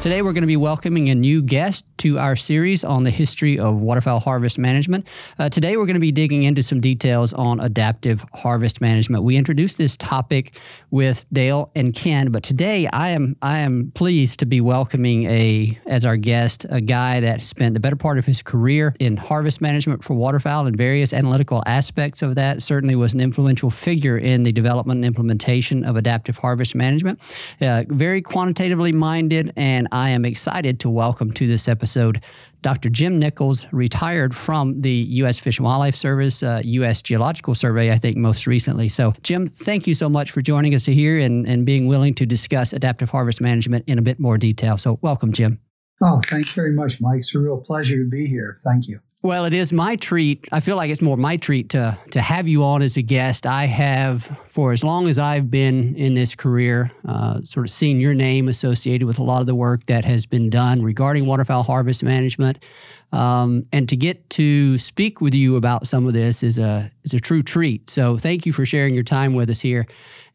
Today, we're going to be welcoming a new guest to our series on the history of waterfowl harvest management. Uh, today, we're going to be digging into some details on adaptive harvest management. We introduced this topic with Dale and Ken, but today I am I am pleased to be welcoming a as our guest a guy that spent the better part of his career in harvest management for waterfowl and various analytical aspects of that. Certainly, was an influential figure in the development and implementation of adaptive harvest management. Uh, very quantitatively minded and I am excited to welcome to this episode Dr. Jim Nichols, retired from the U.S. Fish and Wildlife Service, uh, U.S. Geological Survey, I think most recently. So, Jim, thank you so much for joining us here and, and being willing to discuss adaptive harvest management in a bit more detail. So, welcome, Jim. Oh, thanks very much, Mike. It's a real pleasure to be here. Thank you. Well, it is my treat. I feel like it's more my treat to to have you on as a guest. I have, for as long as I've been in this career, uh, sort of seen your name associated with a lot of the work that has been done regarding waterfowl harvest management. Um, and to get to speak with you about some of this is a is a true treat. So thank you for sharing your time with us here.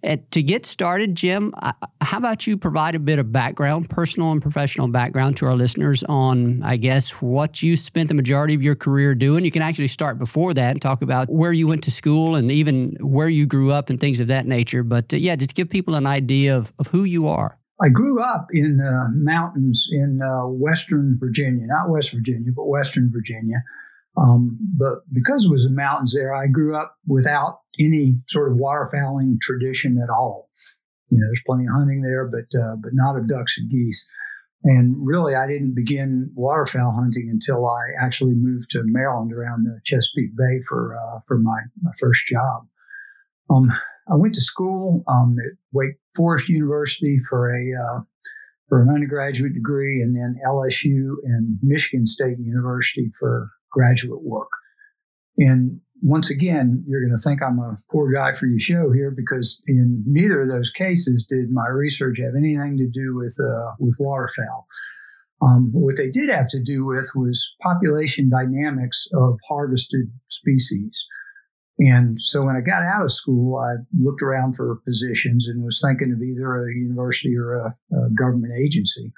And to get started, Jim, how about you provide a bit of background, personal and professional background to our listeners on, I guess, what you spent the majority of your career doing? You can actually start before that and talk about where you went to school and even where you grew up and things of that nature. But uh, yeah, just give people an idea of, of who you are. I grew up in the mountains in uh, Western Virginia, not West Virginia, but Western Virginia. Um, but because it was the mountains there, I grew up without any sort of waterfowling tradition at all. You know, there's plenty of hunting there, but uh, but not of ducks and geese. And really, I didn't begin waterfowl hunting until I actually moved to Maryland around the Chesapeake Bay for uh, for my, my first job. Um, I went to school um, at Wake Forest University for a uh, for an undergraduate degree, and then LSU and Michigan State University for graduate work. And once again, you're going to think I'm a poor guy for your show here because in neither of those cases did my research have anything to do with uh, with waterfowl. Um, what they did have to do with was population dynamics of harvested species. And so when I got out of school, I looked around for positions and was thinking of either a university or a, a government agency.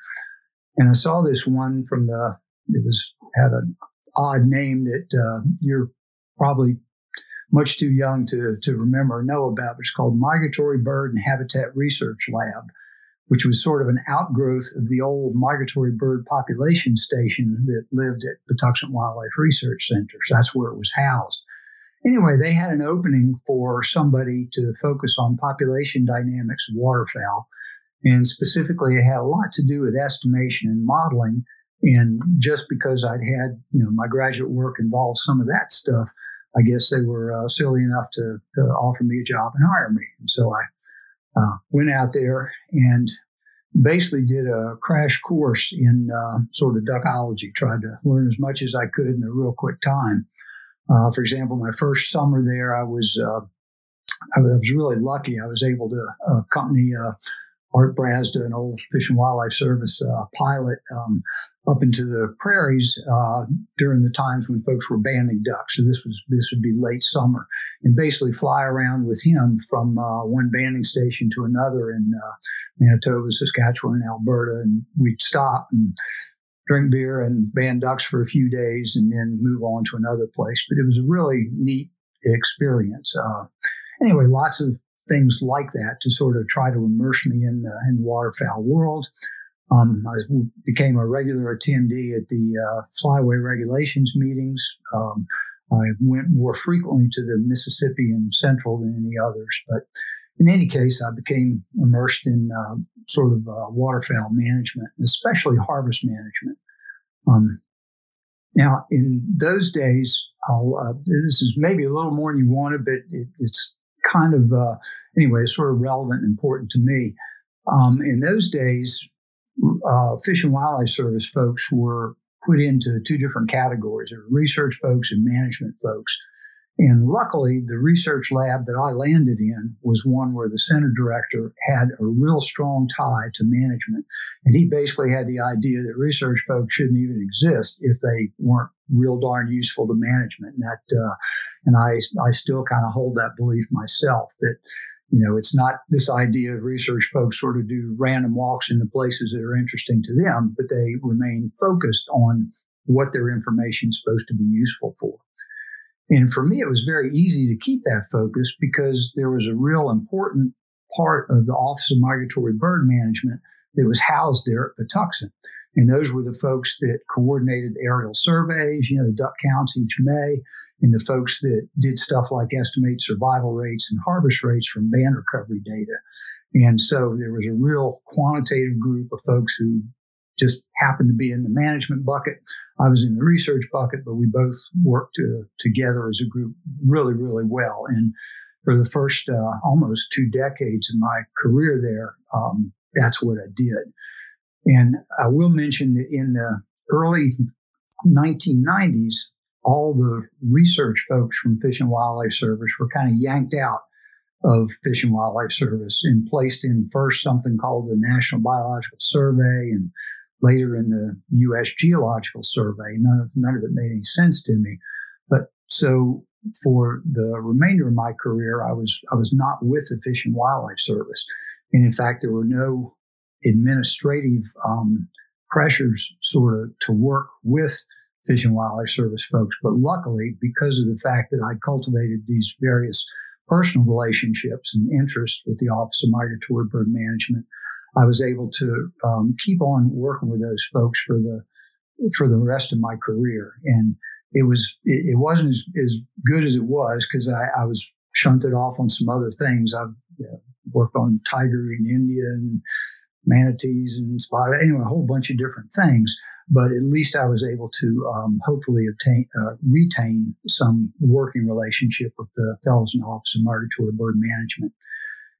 And I saw this one from the, it was, had an odd name that uh, you're probably much too young to, to remember or know about, but it's called Migratory Bird and Habitat Research Lab, which was sort of an outgrowth of the old migratory bird population station that lived at Patuxent Wildlife Research Center. So that's where it was housed. Anyway, they had an opening for somebody to focus on population dynamics of waterfowl. And specifically, it had a lot to do with estimation and modeling. And just because I'd had, you know, my graduate work involved some of that stuff, I guess they were uh, silly enough to, to offer me a job and hire me. And so I uh, went out there and basically did a crash course in uh, sort of duckology, tried to learn as much as I could in a real quick time. Uh, for example, my first summer there, I was uh, I was really lucky. I was able to accompany uh, Art Brazda, an old Fish and Wildlife Service uh, pilot, um, up into the prairies uh, during the times when folks were banding ducks. So this was this would be late summer, and basically fly around with him from uh, one banding station to another in Manitoba, Saskatchewan, and Alberta, and we'd stop and drink beer and band ducks for a few days and then move on to another place. But it was a really neat experience. Uh, anyway, lots of things like that to sort of try to immerse me in the, in the waterfowl world. Um, I became a regular attendee at the uh, flyway regulations meetings. Um, I went more frequently to the Mississippi and Central than any others, but in any case, I became immersed in uh, sort of uh, waterfowl management, especially harvest management. Um, now, in those days, uh, this is maybe a little more than you wanted, but it, it's kind of, uh, anyway, sort of relevant and important to me. Um, in those days, uh, Fish and Wildlife Service folks were put into two different categories: there were research folks and management folks. And luckily, the research lab that I landed in was one where the center director had a real strong tie to management. And he basically had the idea that research folks shouldn't even exist if they weren't real darn useful to management. And that, uh, and I, I still kind of hold that belief myself that, you know, it's not this idea of research folks sort of do random walks into places that are interesting to them, but they remain focused on what their information is supposed to be useful for. And for me, it was very easy to keep that focus because there was a real important part of the Office of Migratory Bird Management that was housed there at Patuxent. And those were the folks that coordinated aerial surveys, you know, the duck counts each May, and the folks that did stuff like estimate survival rates and harvest rates from band recovery data. And so there was a real quantitative group of folks who just happened to be in the management bucket. I was in the research bucket, but we both worked together as a group really, really well. And for the first uh, almost two decades of my career there, um, that's what I did. And I will mention that in the early 1990s, all the research folks from Fish and Wildlife Service were kind of yanked out of Fish and Wildlife Service and placed in first something called the National Biological Survey and later in the U.S. Geological Survey. None of, none of it made any sense to me. But so for the remainder of my career, I was I was not with the Fish and Wildlife Service, and in fact, there were no administrative um, pressures sort of to work with Fish and Wildlife Service folks. But luckily, because of the fact that I'd cultivated these various personal relationships and interests with the Office of Migratory Bird Management, I was able to um, keep on working with those folks for the for the rest of my career. And it was it, it wasn't as, as good as it was because I, I, was shunted off on some other things. I've you know, worked on tiger in India and manatees and spotted anyway a whole bunch of different things. But at least I was able to um, hopefully obtain uh, retain some working relationship with the fellows in the Office of Migratory Bird Management.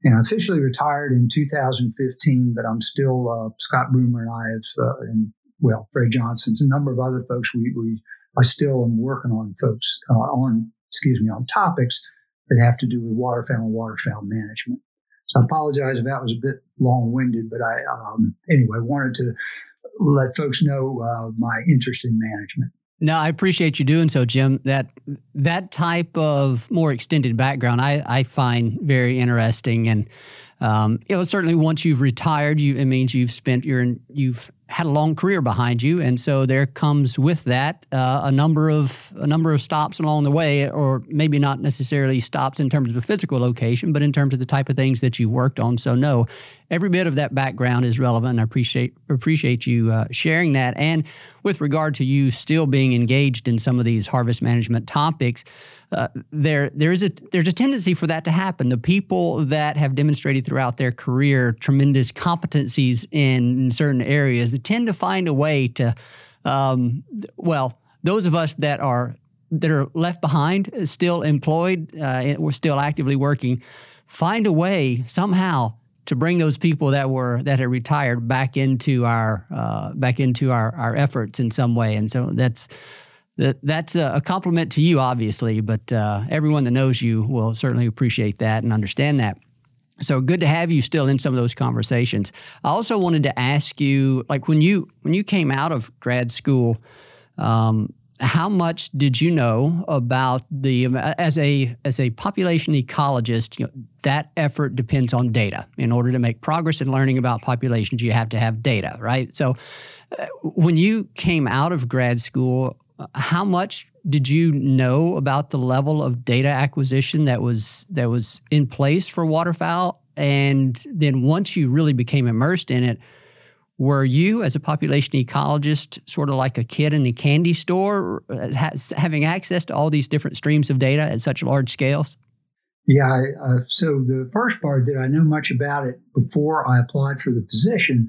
And I officially retired in 2015, but I'm still, uh, Scott Boomer and I have, uh, and well, Fred Johnson's, a number of other folks, we, we I still am working on folks, uh, on, excuse me, on topics that have to do with waterfowl and waterfowl management. So I apologize if that was a bit long winded, but I, um, anyway, wanted to let folks know uh, my interest in management. No, I appreciate you doing so, Jim. That that type of more extended background, I, I find very interesting, and um, you know, certainly once you've retired, you it means you've spent your you've had a long career behind you, and so there comes with that uh, a number of a number of stops along the way, or maybe not necessarily stops in terms of a physical location, but in terms of the type of things that you worked on. So no, every bit of that background is relevant. I appreciate appreciate you uh, sharing that. And with regard to you still being engaged in some of these harvest management topics, uh, there there is a there's a tendency for that to happen. The people that have demonstrated throughout their career tremendous competencies in certain areas tend to find a way to, um, well, those of us that are that are left behind, still employed, uh, we're still actively working, find a way somehow to bring those people that were that had retired back into our uh, back into our our efforts in some way, and so that's. That, that's a compliment to you, obviously, but uh, everyone that knows you will certainly appreciate that and understand that. So good to have you still in some of those conversations. I also wanted to ask you, like when you when you came out of grad school, um, how much did you know about the as a as a population ecologist? You know, that effort depends on data. In order to make progress in learning about populations, you have to have data, right? So, uh, when you came out of grad school, how much did you know about the level of data acquisition that was that was in place for waterfowl? And then once you really became immersed in it, were you as a population ecologist sort of like a kid in a candy store, has, having access to all these different streams of data at such large scales? Yeah. Uh, so the first part, did I know much about it before I applied for the position?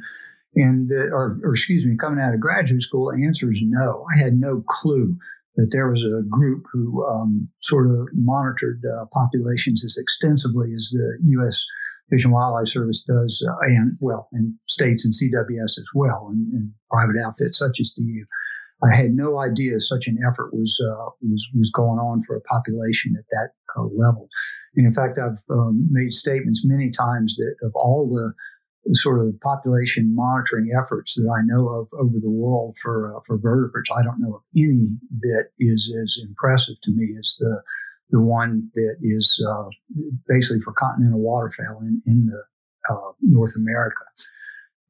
And uh, or, or excuse me, coming out of graduate school, the answer is no. I had no clue that there was a group who um, sort of monitored uh, populations as extensively as the U.S. Fish and Wildlife Service does, uh, and well, in states and CWS as well, and, and, private outfits such as DU. I had no idea such an effort was uh, was was going on for a population at that uh, level. And in fact, I've um, made statements many times that of all the sort of population monitoring efforts that I know of over the world for uh, for vertebrates, I don't know of any that is as impressive to me as the the one that is uh, basically for continental waterfowl in, in the uh, North America.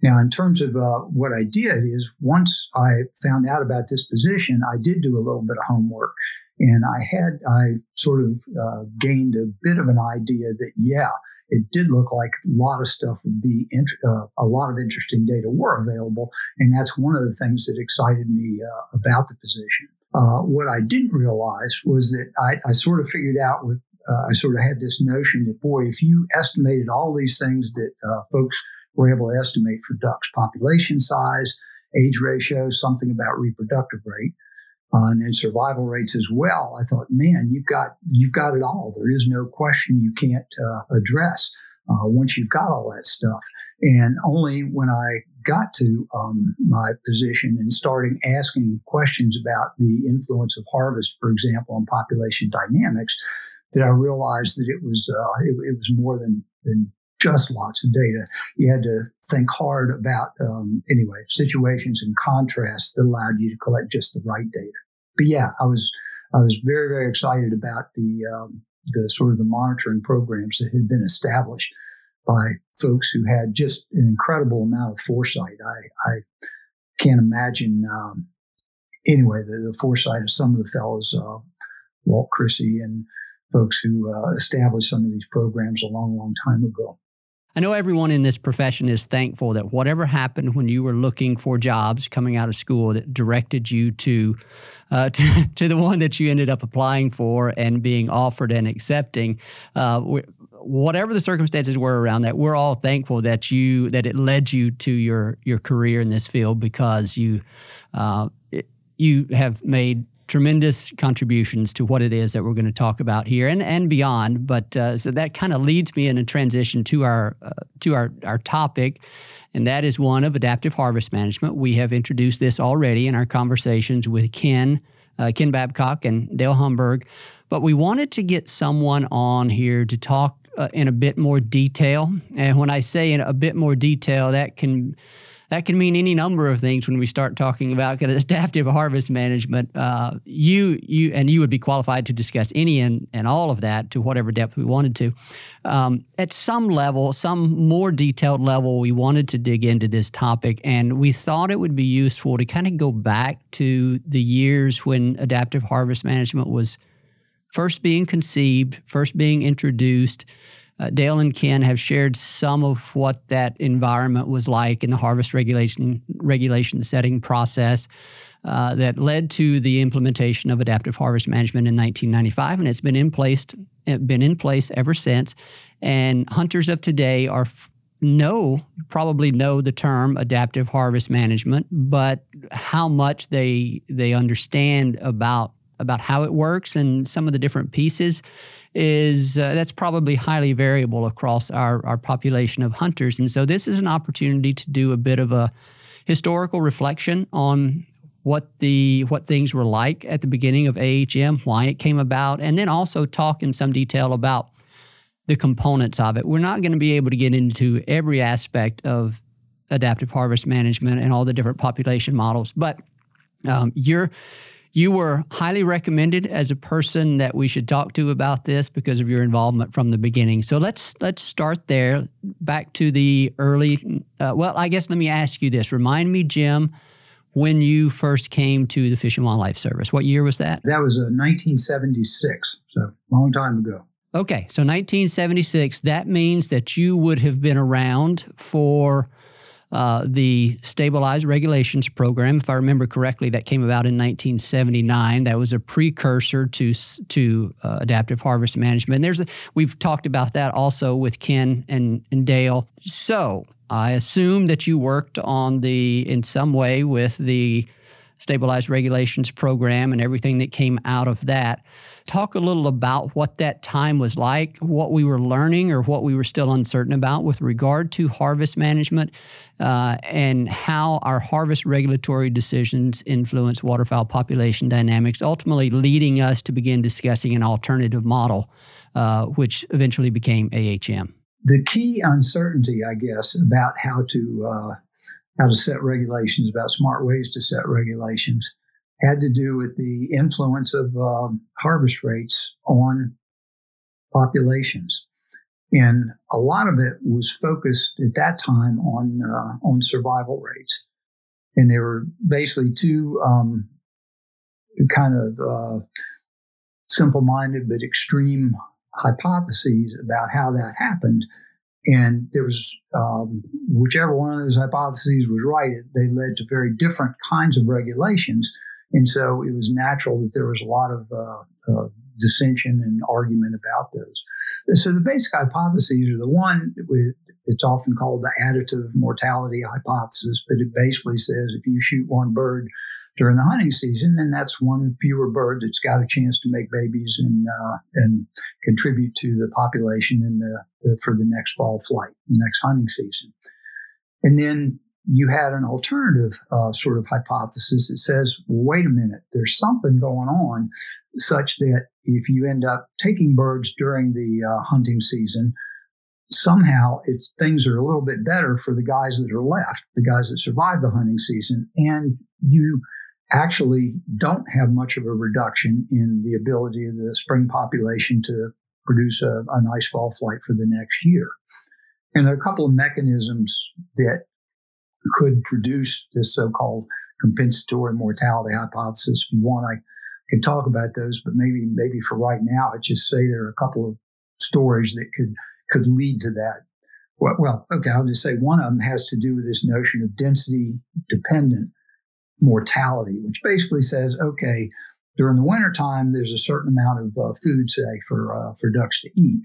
Now, in terms of uh, what I did, is once I found out about this position, I did do a little bit of homework, and I had I sort of uh, gained a bit of an idea that yeah, it did look like a lot of stuff would be int- uh, a lot of interesting data were available, and that's one of the things that excited me uh, about the position. Uh, what I didn't realize was that I, I sort of figured out with uh, I sort of had this notion that boy, if you estimated all these things that folks were able to estimate for ducks population size, age ratio, something about reproductive rate, uh, and survival rates as well. I thought, man, you've got you've got it all. There is no question you can't uh, address uh, once you've got all that stuff. And only when I got to um, my position and starting asking questions about the influence of harvest, for example, on population dynamics, did I realize that it was uh, it, it was more than than just lots of data. You had to think hard about, um, anyway, situations and contrasts that allowed you to collect just the right data. But yeah, I was I was very very excited about the um, the sort of the monitoring programs that had been established by folks who had just an incredible amount of foresight. I, I can't imagine um, anyway the, the, foresight of some of the fellows, uh, Walt Crissey and folks who uh, established some of these programs a long, long time ago. I know everyone in this profession is thankful that whatever happened when you were looking for jobs coming out of school that directed you to, uh, to, to, the one that you ended up applying for and being offered and accepting. Uh, whatever the circumstances were around that, we're all thankful that you that it led you to your your career in this field because you uh, it, you have made tremendous contributions to what it is that we're going to talk about here and, and beyond. But uh, so that kind of leads me in a transition to our uh, to our our topic, and that is one of adaptive harvest management. We have introduced this already in our conversations with Ken. Uh, Ken Babcock and Dale Humburg, but we wanted to get someone on here to talk uh, in a bit more detail. And when I say in a bit more detail, that can that can mean any number of things when we start talking about adaptive harvest management. Uh, you, you, and you would be qualified to discuss any and, and all of that to whatever depth we wanted to. Um, at some level, some more detailed level, we wanted to dig into this topic, and we thought it would be useful to kind of go back to the years when adaptive harvest management was first being conceived, first being introduced. Uh, Dale and Ken have shared some of what that environment was like in the harvest regulation regulation setting process uh, that led to the implementation of adaptive harvest management in 1995, and it's been in place been in place ever since. And hunters of today are f- know probably know the term adaptive harvest management, but how much they they understand about about how it works and some of the different pieces is uh, that's probably highly variable across our, our population of hunters. And so this is an opportunity to do a bit of a historical reflection on what the what things were like at the beginning of AHM, why it came about, and then also talk in some detail about the components of it. We're not going to be able to get into every aspect of adaptive harvest management and all the different population models, but um, you're you were highly recommended as a person that we should talk to about this because of your involvement from the beginning. So let's let's start there. Back to the early. Uh, well, I guess let me ask you this. Remind me, Jim, when you first came to the Fish and Wildlife Service. What year was that? That was uh, 1976. So long time ago. Okay, so 1976. That means that you would have been around for uh, the stabilized regulations program. If I remember correctly, that came about in 1979. That was a precursor to to uh, adaptive harvest management. And there's a, we've talked about that also with Ken and, and Dale. So I assume that you worked on the in some way with the stabilized regulations program and everything that came out of that. Talk a little about what that time was like, what we were learning or what we were still uncertain about with regard to harvest management, uh, and how our harvest regulatory decisions influence waterfowl population dynamics, ultimately leading us to begin discussing an alternative model, uh, which eventually became AHM. The key uncertainty, I guess, about how to uh, how to set regulations, about smart ways to set regulations, had to do with the influence of uh, harvest rates on populations. And a lot of it was focused at that time on uh, on survival rates, and there were basically two um, kind of uh, simple-minded but extreme hypotheses about how that happened. And there was um, whichever one of those hypotheses was right, they led to very different kinds of regulations. And so it was natural that there was a lot of uh, uh, dissension and argument about those. So the basic hypotheses are the one it's often called the additive mortality hypothesis, but it basically says if you shoot one bird during the hunting season, and that's one fewer bird that's got a chance to make babies and uh, and contribute to the population in the, the, for the next fall flight, the next hunting season. And then you had an alternative uh, sort of hypothesis that says, wait a minute, there's something going on such that if you end up taking birds during the uh, hunting season, somehow it's, things are a little bit better for the guys that are left, the guys that survive the hunting season, and you actually don't have much of a reduction in the ability of the spring population to produce a, a nice fall flight for the next year. And there are a couple of mechanisms that could produce this so-called compensatory mortality hypothesis. If you want, I can talk about those, but maybe maybe for right now, I just say there are a couple of stories that could could lead to that. Well, well, okay, I'll just say one of them has to do with this notion of density dependent mortality, which basically says, okay, during the wintertime, there's a certain amount of uh, food, say, for uh, for ducks to eat,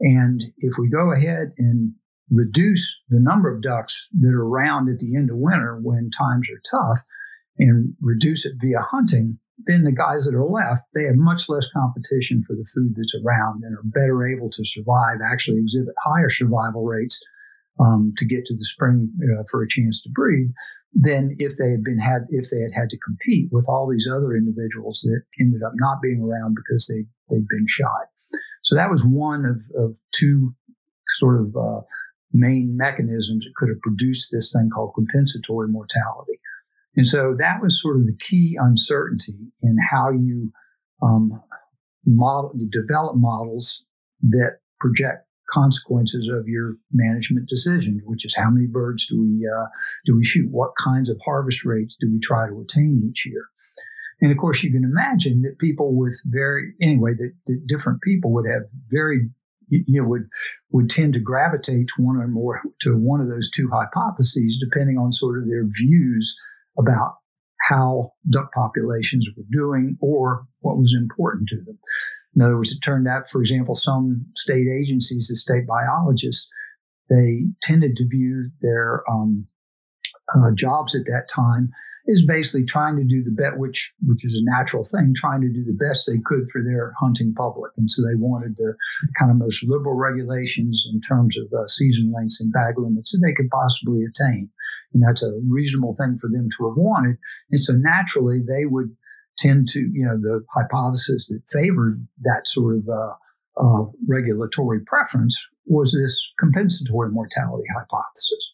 and if we go ahead and reduce the number of ducks that are around at the end of winter when times are tough, and reduce it via hunting, then the guys that are left, they have much less competition for the food that's around and are better able to survive, actually exhibit higher survival rates um, to get to the spring uh, for a chance to breed than if they had been had if they had had to compete with all these other individuals that ended up not being around because they they'd been shot. So that was one of, of two sort of uh, main mechanisms that could have produced this thing called compensatory mortality. And so that was sort of the key uncertainty in how you um, model, you develop models that project consequences of your management decisions, which is how many birds do we uh, do we shoot, what kinds of harvest rates do we try to attain each year. And of course, you can imagine that people with very anyway that, that different people would have very you know would would tend to gravitate to one or more to one of those two hypotheses, depending on sort of their views about how duck populations were doing or what was important to them. In other words, it turned out, for example, some state agencies, the state biologists, they tended to view their um, uh, jobs at that time is basically trying to do the best, which which is a natural thing, trying to do the best they could for their hunting public, and so they wanted the kind of most liberal regulations in terms of uh, season lengths and bag limits that they could possibly attain, and that's a reasonable thing for them to have wanted, and so naturally they would tend to, you know, the hypothesis that favored that sort of uh, uh, regulatory preference was this compensatory mortality hypothesis.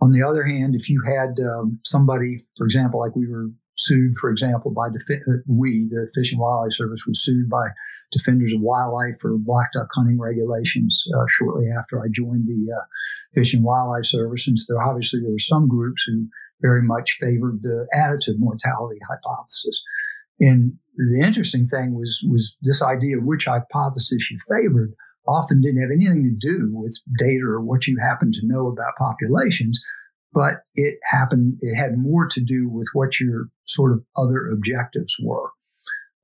On the other hand, if you had um, somebody, for example, like we were sued, for example, by uh, we, the Fish and Wildlife Service, was sued by Defenders of Wildlife for black duck hunting regulations uh, shortly after I joined the uh, Fish and Wildlife Service. And so obviously there were some groups who very much favored the additive mortality hypothesis. And the interesting thing was was this idea of which hypothesis you favored often didn't have anything to do with data or what you happen to know about populations, but it happened. It had more to do with what your sort of other objectives were.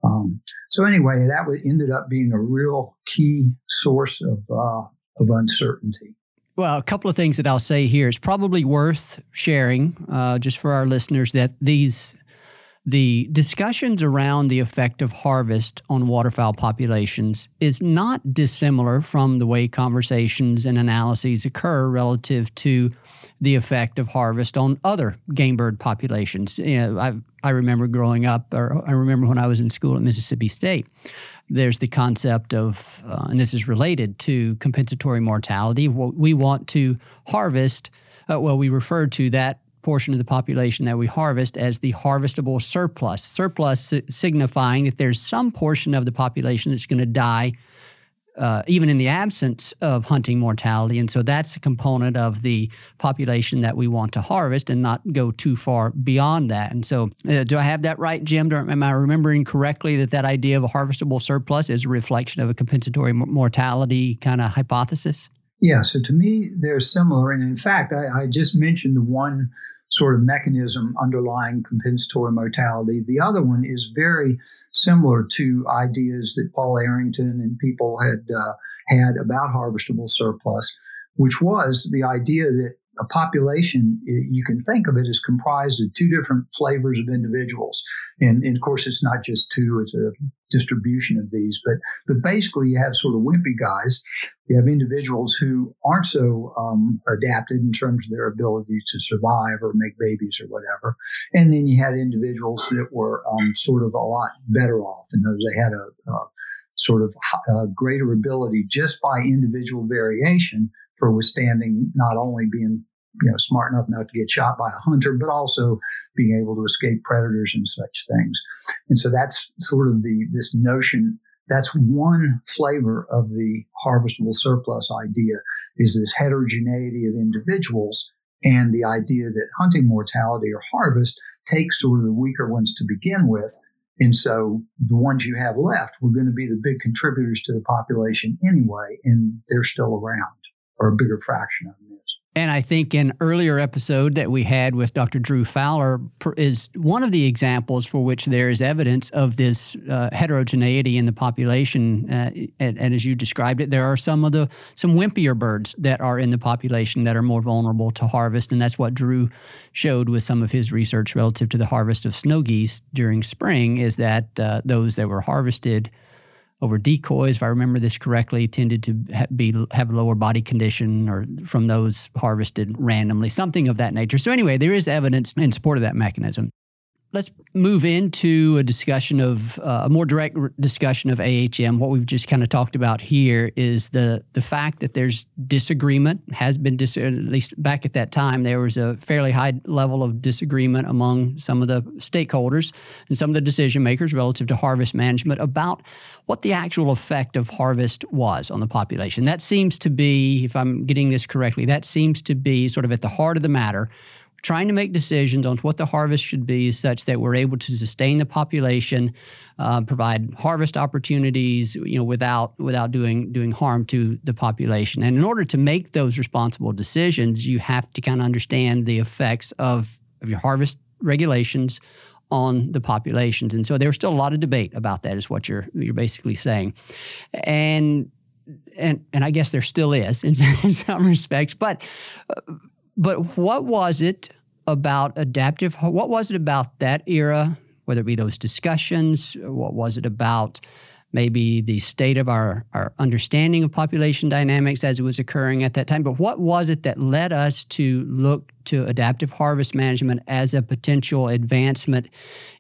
Um, so anyway, that ended up being a real key source of uh, of uncertainty. Well, a couple of things that I'll say here is probably worth sharing, uh, just for our listeners, that these the discussions around the effect of harvest on waterfowl populations is not dissimilar from the way conversations and analyses occur relative to the effect of harvest on other game bird populations. You know, I, I remember growing up, or I remember when I was in school at Mississippi State, there's the concept of, uh, and this is related to compensatory mortality. What we want to harvest, uh, well, we refer to that portion of the population that we harvest as the harvestable surplus. Surplus signifying that there's some portion of the population that's going to die. Uh, even in the absence of hunting mortality. And so that's a component of the population that we want to harvest and not go too far beyond that. And so, uh, do I have that right, Jim? Do, am I remembering correctly that that idea of a harvestable surplus is a reflection of a compensatory mortality kind of hypothesis? Yeah, so to me, they're similar. And in fact, I, I just mentioned the one sort of mechanism underlying compensatory mortality. The other one is very similar to ideas that Paul Errington and people had uh, had about harvestable surplus, which was the idea that a population, you can think of it as comprised of two different flavors of individuals. And, and, of course, it's not just two, it's a distribution of these. But, but basically, you have sort of wimpy guys. You have individuals who aren't so um, adapted in terms of their ability to survive or make babies or whatever. And then you had individuals that were um, sort of a lot better off. And those they had a, a sort of a greater ability just by individual variation for withstanding not only being you know smart enough not to get shot by a hunter, but also being able to escape predators and such things. And so that's sort of the this notion. That's one flavor of the harvestable surplus idea is this heterogeneity of individuals and the idea that hunting mortality or harvest takes sort of the weaker ones to begin with. And so the ones you have left were going to be the big contributors to the population anyway, and they're still around or a bigger fraction of them is. And I think an earlier episode that we had with Dr. Drew Fowler is one of the examples for which there is evidence of this uh, heterogeneity in the population. Uh, and, and, as you described it, there are some of the some wimpier birds that are in the population that are more vulnerable to harvest, and that's what Drew showed with some of his research relative to the harvest of snow geese during spring. Is that uh, those that were harvested over decoys, if I remember this correctly, tended to be have lower body condition or from those harvested randomly, something of that nature. So anyway, there is evidence in support of that mechanism. Let's move into a discussion of uh, a more direct discussion of AHM. What we've just kind of talked about here is the the fact that there's disagreement has been dis- at least back at that time there was a fairly high level of disagreement among some of the stakeholders and some of the decision makers relative to harvest management about what the actual effect of harvest was on the population. That seems to be, if I'm getting this correctly, that seems to be sort of at the heart of the matter trying to make decisions on what the harvest should be such that we're able to sustain the population, uh, provide harvest opportunities, you know, without without doing doing harm to the population. And in order to make those responsible decisions, you have to kind of understand the effects of, of your harvest regulations on the populations. And so there's still a lot of debate about that, is what you're you're basically saying. And and and I guess there still is in, in some respects, but. But what was it about adaptive? What was it about that era, whether it be those discussions? What was it about maybe the state of our, our understanding of population dynamics as it was occurring at that time? But what was it that led us to look to adaptive harvest management as a potential advancement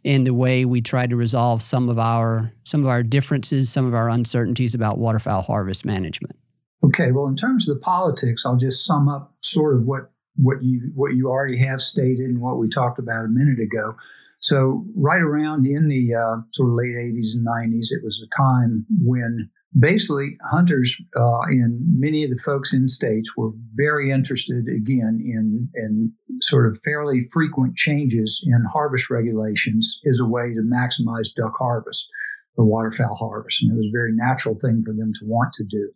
in the way we try to resolve some of our some of our differences, some of our uncertainties about waterfowl harvest management? Okay, well, in terms of the politics, I'll just sum up sort of what what you what you already have stated and what we talked about a minute ago. So right around in the uh, sort of late 80s and 90s, it was a time when basically hunters uh, and many of the folks in states were very interested again in in sort of fairly frequent changes in harvest regulations as a way to maximize duck harvest, the waterfowl harvest, and it was a very natural thing for them to want to do.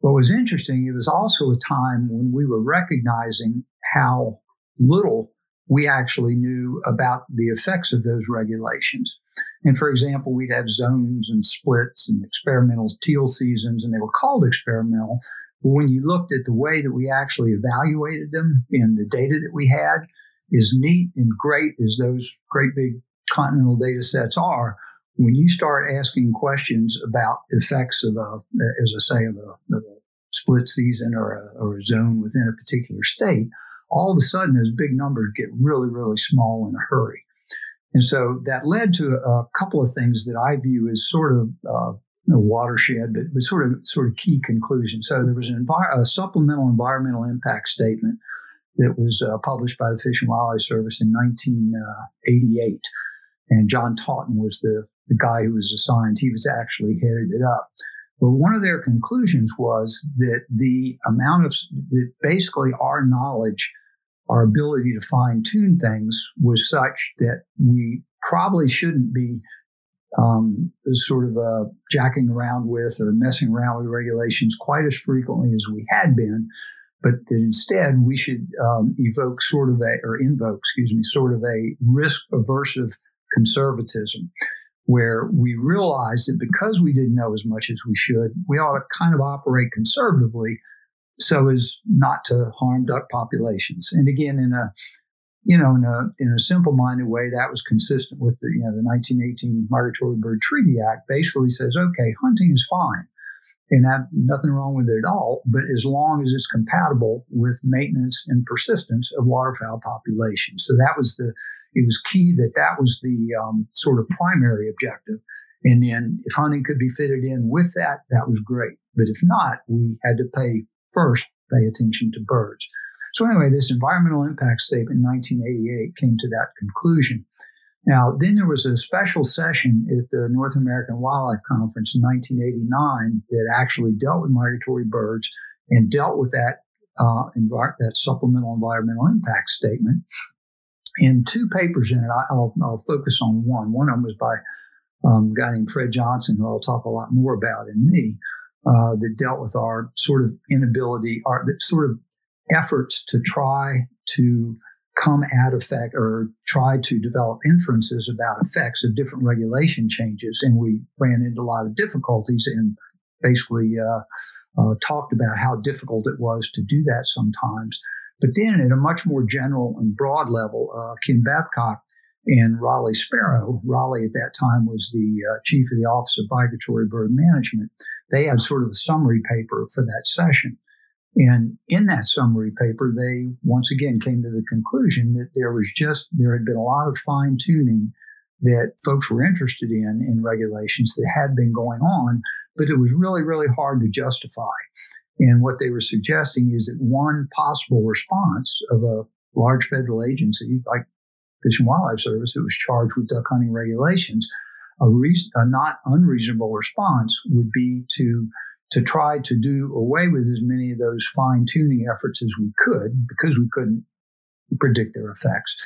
What was interesting, it was also a time when we were recognizing how little we actually knew about the effects of those regulations. And for example, we'd have zones and splits and experimental teal seasons, and they were called experimental. But when you looked at the way that we actually evaluated them and the data that we had, as neat and great as those great big continental data sets are, when you start asking questions about effects of a, as I say, of a, of a split season or a, or a zone within a particular state, all of a sudden those big numbers get really, really small in a hurry. And so that led to a couple of things that I view as sort of uh, a watershed, but, but sort of sort of key conclusions. So there was an envi- a supplemental environmental impact statement that was uh, published by the Fish and Wildlife Service in 1988, and John Totten was the the guy who was assigned. He was actually headed it up. But one of their conclusions was that the amount of that basically our knowledge, our ability to fine tune things was such that we probably shouldn't be um, sort of uh, jacking around with or messing around with regulations quite as frequently as we had been, but that instead we should um, evoke sort of a, or invoke, excuse me, sort of a risk aversive conservatism where we realized that because we didn't know as much as we should, we ought to kind of operate conservatively so as not to harm duck populations. And again, in a you know, in a in a simple-minded way, that was consistent with the you know the 1918 Migratory Bird Treaty Act. Basically, says okay, hunting is fine, and have nothing wrong with it at all, but as long as it's compatible with maintenance and persistence of waterfowl populations. So that was the it was key that that was the um, sort of primary objective. And then if hunting could be fitted in with that, that was great. But if not, we had to pay first, pay attention to birds. So anyway, this environmental impact statement in 1988 came to that conclusion. Now, then there was a special session at the North American Wildlife Conference in 1989 that actually dealt with migratory birds and dealt with that uh, that supplemental environmental impact statement in two papers in it. I, will I'll focus on one. One of them was by um, a guy named Fred Johnson, who I'll talk a lot more about in me, uh, that dealt with our sort of inability, our sort of efforts to try to come at effect or try to develop inferences about effects of different regulation changes. And we ran into a lot of difficulties and basically uh, uh, talked about how difficult it was to do that sometimes. But then at a much more general and broad level, uh, Babcock and Raleigh Sparrowe, Raleigh at that time was the uh, chief of the Office of Migratory Bird Management, they had sort of a summary paper for that session. And in that summary paper, they once again came to the conclusion that there was just, there had been a lot of fine tuning that folks were interested in in regulations that had been going on, but it was really, really hard to justify. And what they were suggesting is that one possible response of a large federal agency like Fish and Wildlife Service, that was charged with duck hunting regulations, a, a not unreasonable response would be to to try to do away with as many of those fine tuning efforts as we could because we couldn't predict their effects.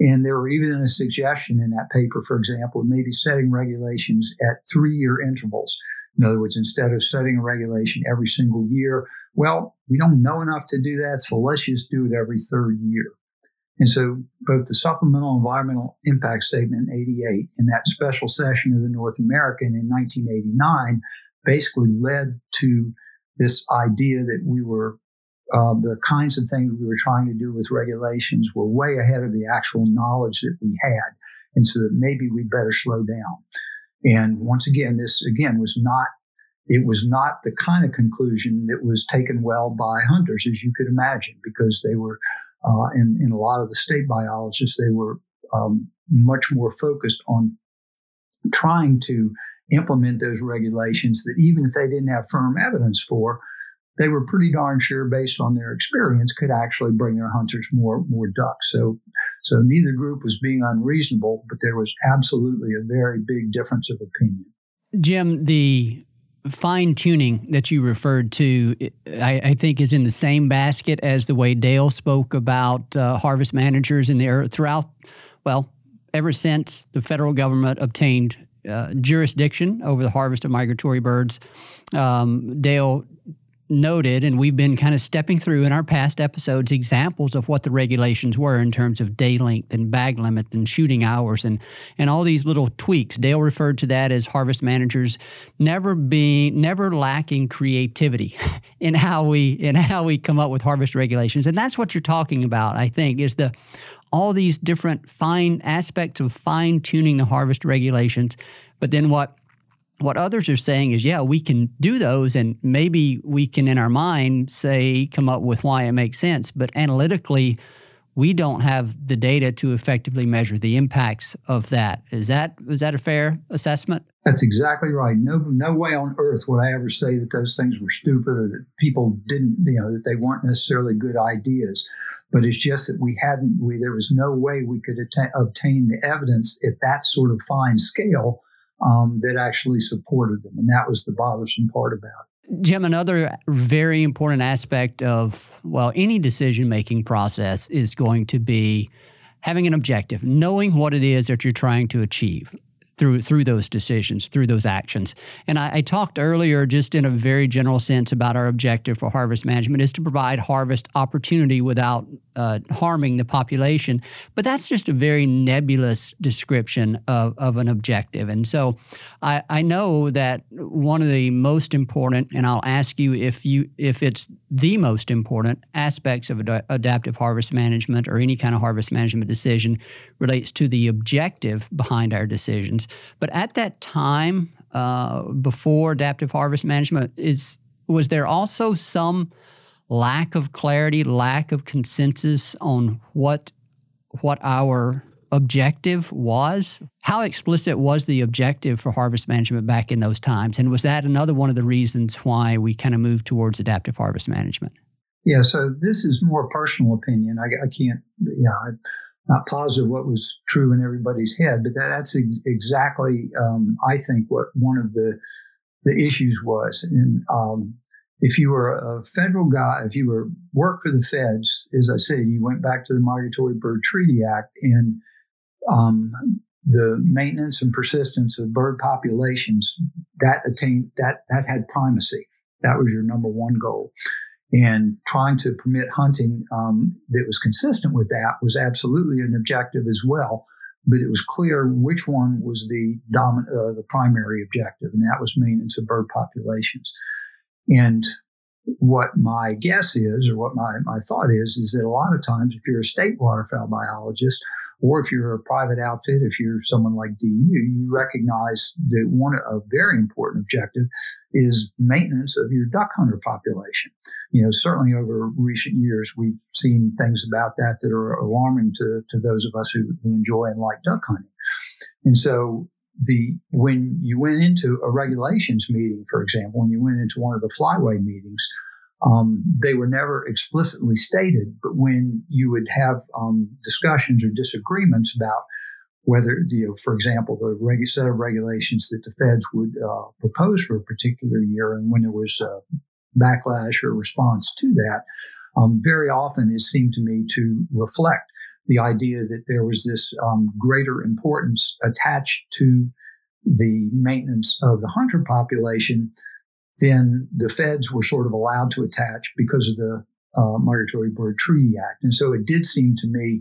And there were even a suggestion in that paper, for example, maybe setting regulations at three year intervals in other words, instead of setting a regulation every single year, well, we don't know enough to do that, so let's just do it every third year. And so both the supplemental environmental impact statement in 88 and that special session of the North American in 1989 basically led to this idea that we were uh, the kinds of things we were trying to do with regulations were way ahead of the actual knowledge that we had. And so that maybe we'd better slow down. And once again, this again was not it was not the kind of conclusion that was taken well by hunters, as you could imagine, because they were, uh, in, in a lot of the state biologists, they were um, much more focused on trying to implement those regulations that even if they didn't have firm evidence for, they were pretty darn sure, based on their experience, could actually bring their hunters more more ducks. So, so neither group was being unreasonable, but there was absolutely a very big difference of opinion. Jim, the fine tuning that you referred to, I, I, think, is in the same basket as the way Dale spoke about uh, harvest managers in there throughout. Well, ever since the federal government obtained uh, jurisdiction over the harvest of migratory birds, um, Dale noted, and we've been kind of stepping through in our past episodes examples of what the regulations were in terms of day length and bag limit and shooting hours and and all these little tweaks. Dale referred to that as harvest managers never being never lacking creativity in how we in how we come up with harvest regulations. And that's what you're talking about, I think, is the all these different fine aspects of fine tuning the harvest regulations. But then what what others are saying is, yeah, we can do those, and maybe we can, in our mind, say, come up with why it makes sense. But analytically, we don't have the data to effectively measure the impacts of that. Is that is that a fair assessment? That's exactly right. No, no way on earth would I ever say that those things were stupid or that people didn't, you know, that they weren't necessarily good ideas. But it's just that we hadn't, we, there was no way we could att- obtain the evidence at that sort of fine scale um, that actually supported them. And that was the bothersome part about it. Jim, another very important aspect of, well, any decision making process is going to be having an objective, knowing what it is that you're trying to achieve through through those decisions, through those actions. And I, I, talked earlier, just in a very general sense, about our objective for harvest management is to provide harvest opportunity without uh, harming the population. But that's just a very nebulous description of, of an objective. And so I, I know that one of the most important, and I'll ask you if you if it's the most important aspects of ad- adaptive harvest management or any kind of harvest management decision relates to the objective behind our decisions. But at that time, uh, before adaptive harvest management, is was there also some lack of clarity, lack of consensus on what what our objective was? How explicit was the objective for harvest management back in those times? And was that another one of the reasons why we kind of moved towards adaptive harvest management? Yeah, so this is more personal opinion. I, I can't, yeah, not positive what was true in everybody's head, but that, that's ex- exactly, um, I think, what one of the the issues was. And um, if you were a federal guy, if you were work for the feds, as I said, you went back to the Migratory Bird Treaty Act and um, the maintenance and persistence of bird populations that attained that that had primacy. That was your number one goal, and trying to permit hunting um, that was consistent with that was absolutely an objective as well. But it was clear which one was the dominant, uh, the primary objective, and that was maintenance of bird populations. And what my guess is, or what my, my thought is, is that a lot of times, if you're a state waterfowl biologist, or if you're a private outfit, if you're someone like DU, you recognize that one a very important objective is maintenance of your duck hunter population. You know, certainly over recent years, we've seen things about that that are alarming to, to those of us who, who enjoy and like duck hunting. And so the when you went into a regulations meeting, for example, when you went into one of the flyway meetings, um, they were never explicitly stated, but when you would have um, discussions or disagreements about whether, you know, for example, the set of regulations that the feds would uh, propose for a particular year, and when there was a backlash or response to that, um, very often it seemed to me to reflect the idea that there was this um, greater importance attached to the maintenance of the hunter population than the feds were sort of allowed to attach because of the uh, Migratory Bird Treaty Act. And so it did seem to me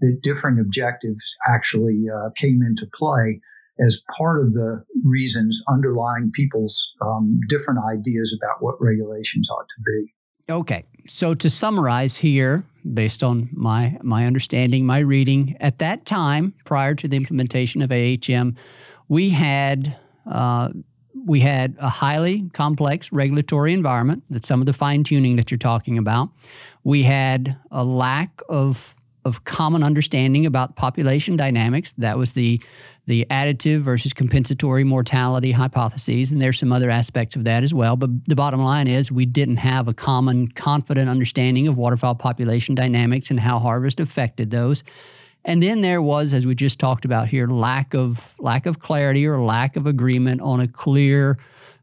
that differing objectives actually uh, came into play as part of the reasons underlying people's um, different ideas about what regulations ought to be. Okay. So to summarize here, based on my my understanding, my reading, at that time, prior to the implementation of AHM, we had uh, we had a highly complex regulatory environment. That some of the fine tuning that you're talking about. We had a lack of of common understanding about population dynamics. That was the the additive versus compensatory mortality hypotheses, and there's some other aspects of that as well. But the bottom line is we didn't have a common, confident understanding of waterfowl population dynamics and how harvest affected those. And then there was, as we just talked about here, lack of lack of clarity or lack of agreement on a clear.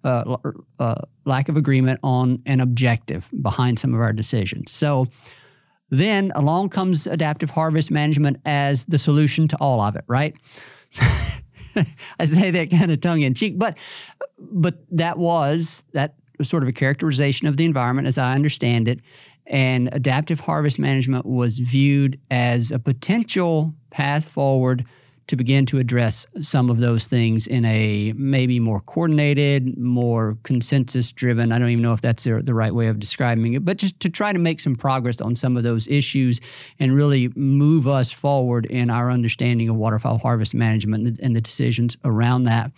Uh, uh, lack of agreement on an objective behind some of our decisions. So, then along comes adaptive harvest management as the solution to all of it, right? I say that kind of tongue in cheek, but but that was that was sort of a characterization of the environment as I understand it. And adaptive harvest management was viewed as a potential path forward to begin to address some of those things in a maybe more coordinated, more consensus driven. I don't even know if that's the, the right way of describing it, but just to try to make some progress on some of those issues and really move us forward in our understanding of waterfowl harvest management and the decisions around that.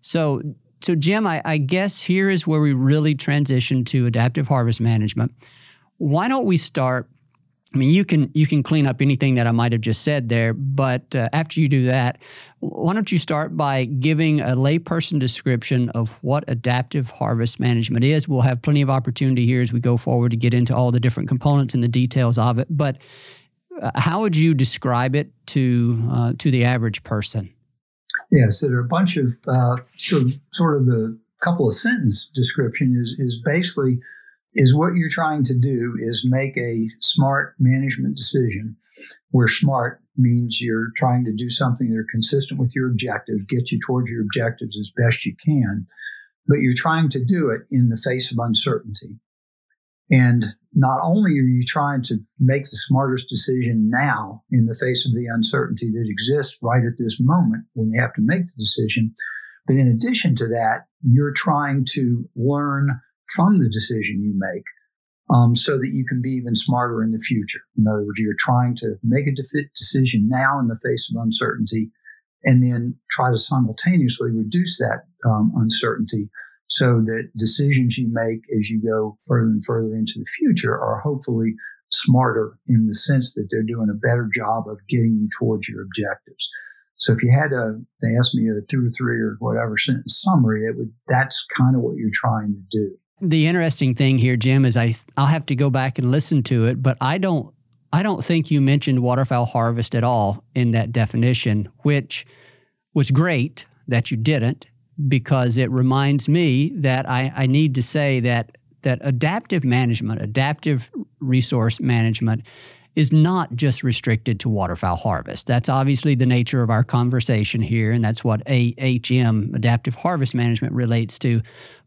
So, so Jim, I, I guess here is where we really transition to adaptive harvest management. Why don't we start I mean, you can you can clean up anything that I might have just said there, but uh, after you do that, why don't you start by giving a layperson description of what adaptive harvest management is? We'll have plenty of opportunity here as we go forward to get into all the different components and the details of it. But uh, how would you describe it to uh, to the average person? Yeah, so there are a bunch of uh, so sort of the couple of sentence description is is basically is what you're trying to do is make a smart management decision where smart means you're trying to do something that are consistent with your objective, get you towards your objectives as best you can, but you're trying to do it in the face of uncertainty. And not only are you trying to make the smartest decision now in the face of the uncertainty that exists right at this moment when you have to make the decision, but in addition to that, you're trying to learn from the decision you make um, so that you can be even smarter in the future. In other words, you're trying to make a decision now in the face of uncertainty and then try to simultaneously reduce that um, uncertainty so that decisions you make as you go further and further into the future are hopefully smarter in the sense that they're doing a better job of getting you towards your objectives. So if you had to, they asked me a two or three or whatever sentence summary, it would that's kind of what you're trying to do the interesting thing here, Jim, is I I'll have to go back and listen to it, but I don't I don't think you mentioned waterfowl harvest at all in that definition, which was great that you didn't because it reminds me that I, I need to say that that adaptive management, adaptive resource management is not just restricted to waterfowl harvest. That's obviously the nature of our conversation here, and that's what AHM, adaptive harvest management, relates to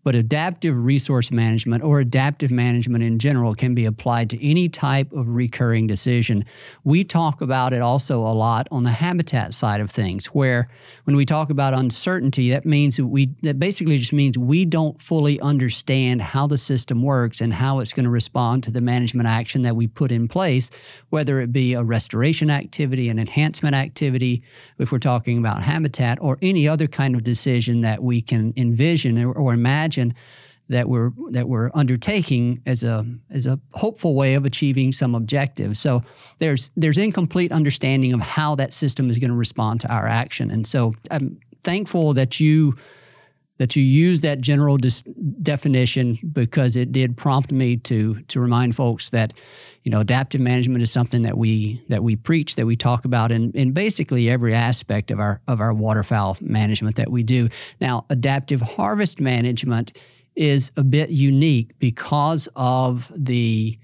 but adaptive resource management or adaptive management in general can be applied to any type of recurring decision. We talk about it also a lot on the habitat side of things, where when we talk about uncertainty, that means that we that basically just means we don't fully understand how the system works and how it's going to respond to the management action that we put in place, whether it be a restoration activity, an enhancement activity, if we're talking about habitat, or any other kind of decision that we can envision or, or imagine that we're that we're undertaking as a as a hopeful way of achieving some objective. So there's there's incomplete understanding of how that system is going to respond to our action. And so I'm thankful that you that you use that general dis- definition because it did prompt me to to remind folks that you know adaptive management is something that we that we preach that we talk about in, in basically every aspect of our of our waterfowl management that we do. Now adaptive harvest management is a bit unique because of the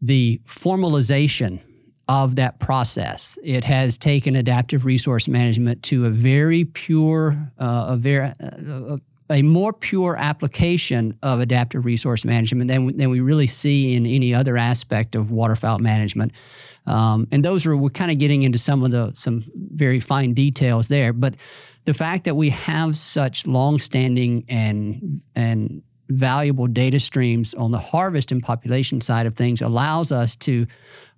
the formalization of that process. It has taken adaptive resource management to a very pure, uh, a very uh, a more pure application of adaptive resource management than, than we really see in any other aspect of waterfowl management. Um, and those are we're kind of getting into some of the some very fine details there, but the fact that we have such long-standing and and valuable data streams on the harvest and population side of things allows us to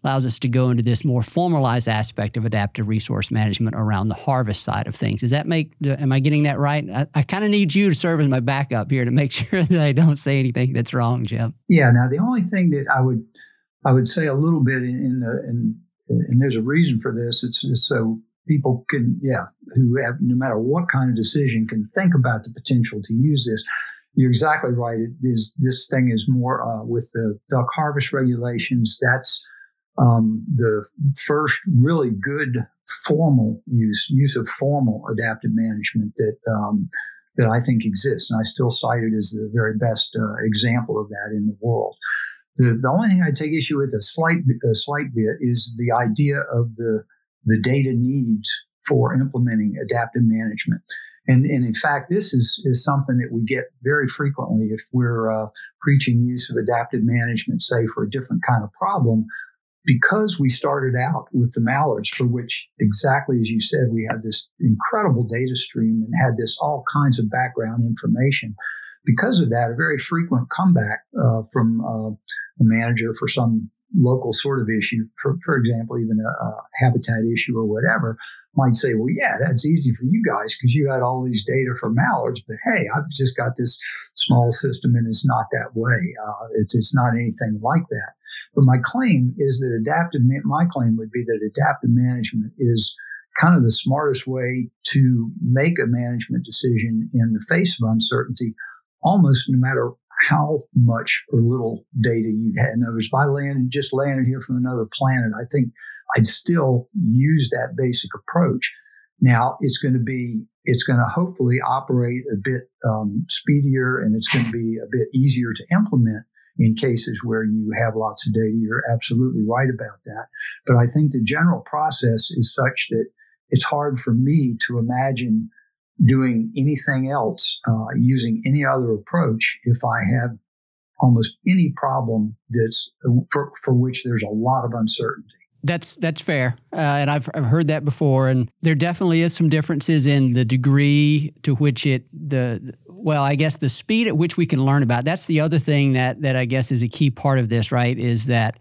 allows us to go into this more formalized aspect of adaptive resource management around the harvest side of things. Does that make, am I getting that right? I, I kind of need you to serve as my backup here to make sure that I don't say anything that's wrong, Jim. Yeah. Now, the only thing that I would, I would say a little bit in, the, in, and there's a reason for this. It's, it's so people can, yeah, who have, no matter what kind of decision, can think about the potential to use this. You're exactly right. Is, this thing is more uh, with the duck harvest regulations. That's um, the first really good formal use use of formal adaptive management that um, that I think exists, and I still cite it as the very best uh, example of that in the world. The, the only thing I take issue with a slight a slight bit is the idea of the the data needs for implementing adaptive management. And, and in fact, this is, is something that we get very frequently if we're uh, preaching use of adaptive management, say for a different kind of problem because we started out with the mallards, for which exactly as you said, we had this incredible data stream and had this all kinds of background information. Because of that, a very frequent comeback uh, from uh, a manager for some local sort of issue, for, for example, even a, a, habitat issue or whatever, might say, well, yeah, that's easy for you guys because you had all these data for mallards, but hey, I've just got this small system and it's not that way. Uh, it's, it's not anything like that. But my claim is that adaptive, my claim would be that adaptive management is kind of the smartest way to make a management decision in the face of uncertainty, almost no matter how much or little data you had. In other words, if I landed, just landed here from another planet, I think I'd still use that basic approach. Now it's going to be, it's going to hopefully operate a bit um, speedier and it's going to be a bit easier to implement in cases where you have lots of data. You're absolutely right about that. But I think the general process is such that it's hard for me to imagine doing anything else, uh, using any other approach, if I have almost any problem that's for, for which there's a lot of uncertainty. That's that's fair, uh, and I've I've heard that before, and there definitely is some differences in the degree to which it the well, I guess the speed at which we can learn about. That's the other thing that that I guess is a key part of this, right? Is that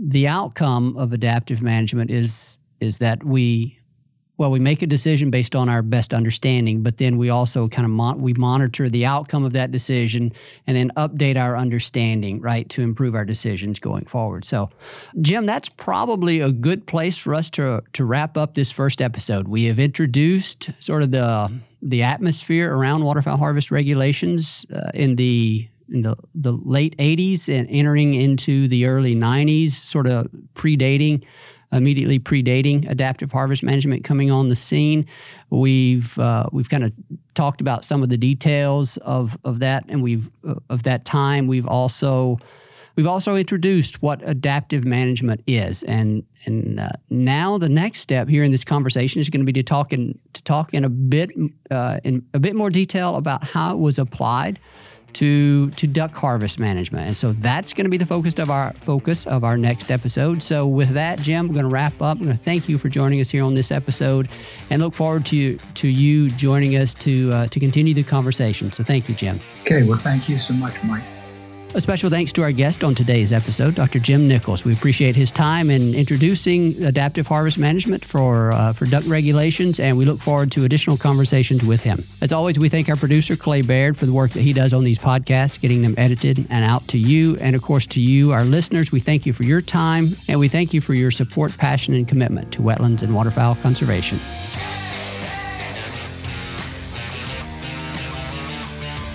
the outcome of adaptive management is is that we well, we make a decision based on our best understanding, but then we also kind of mon- we monitor the outcome of that decision and then update our understanding, right, to improve our decisions going forward. So, Jim, that's probably a good place for us to to wrap up this first episode. We have introduced sort of the the atmosphere around waterfowl harvest regulations uh, in the in the, the late 80s and entering into the early 90s, sort of predating immediately predating adaptive harvest management coming on the scene. We've uh, we've kind of talked about some of the details of of that, and we've uh, of that time. We've also we've also introduced what adaptive management is, and and uh, now the next step here in this conversation is going to be to talk in to talk in a bit uh, in a bit more detail about how it was applied to to duck harvest management. And so that's going to be the focus of our focus of our next episode. So with that, Jim, we're going to wrap up. I'm going to thank you for joining us here on this episode, and look forward to to you joining us to uh, to continue the conversation. So thank you, Jim. Okay. Well, thank you so much, Mike. A special thanks to our guest on today's episode, Dr. Jim Nichols. We appreciate his time in introducing adaptive harvest management for uh, for duck regulations, and we look forward to additional conversations with him. As always, we thank our producer Clay Baird for the work that he does on these podcasts, getting them edited and out to you, and of course to you, our listeners. We thank you for your time, and we thank you for your support, passion, and commitment to wetlands and waterfowl conservation.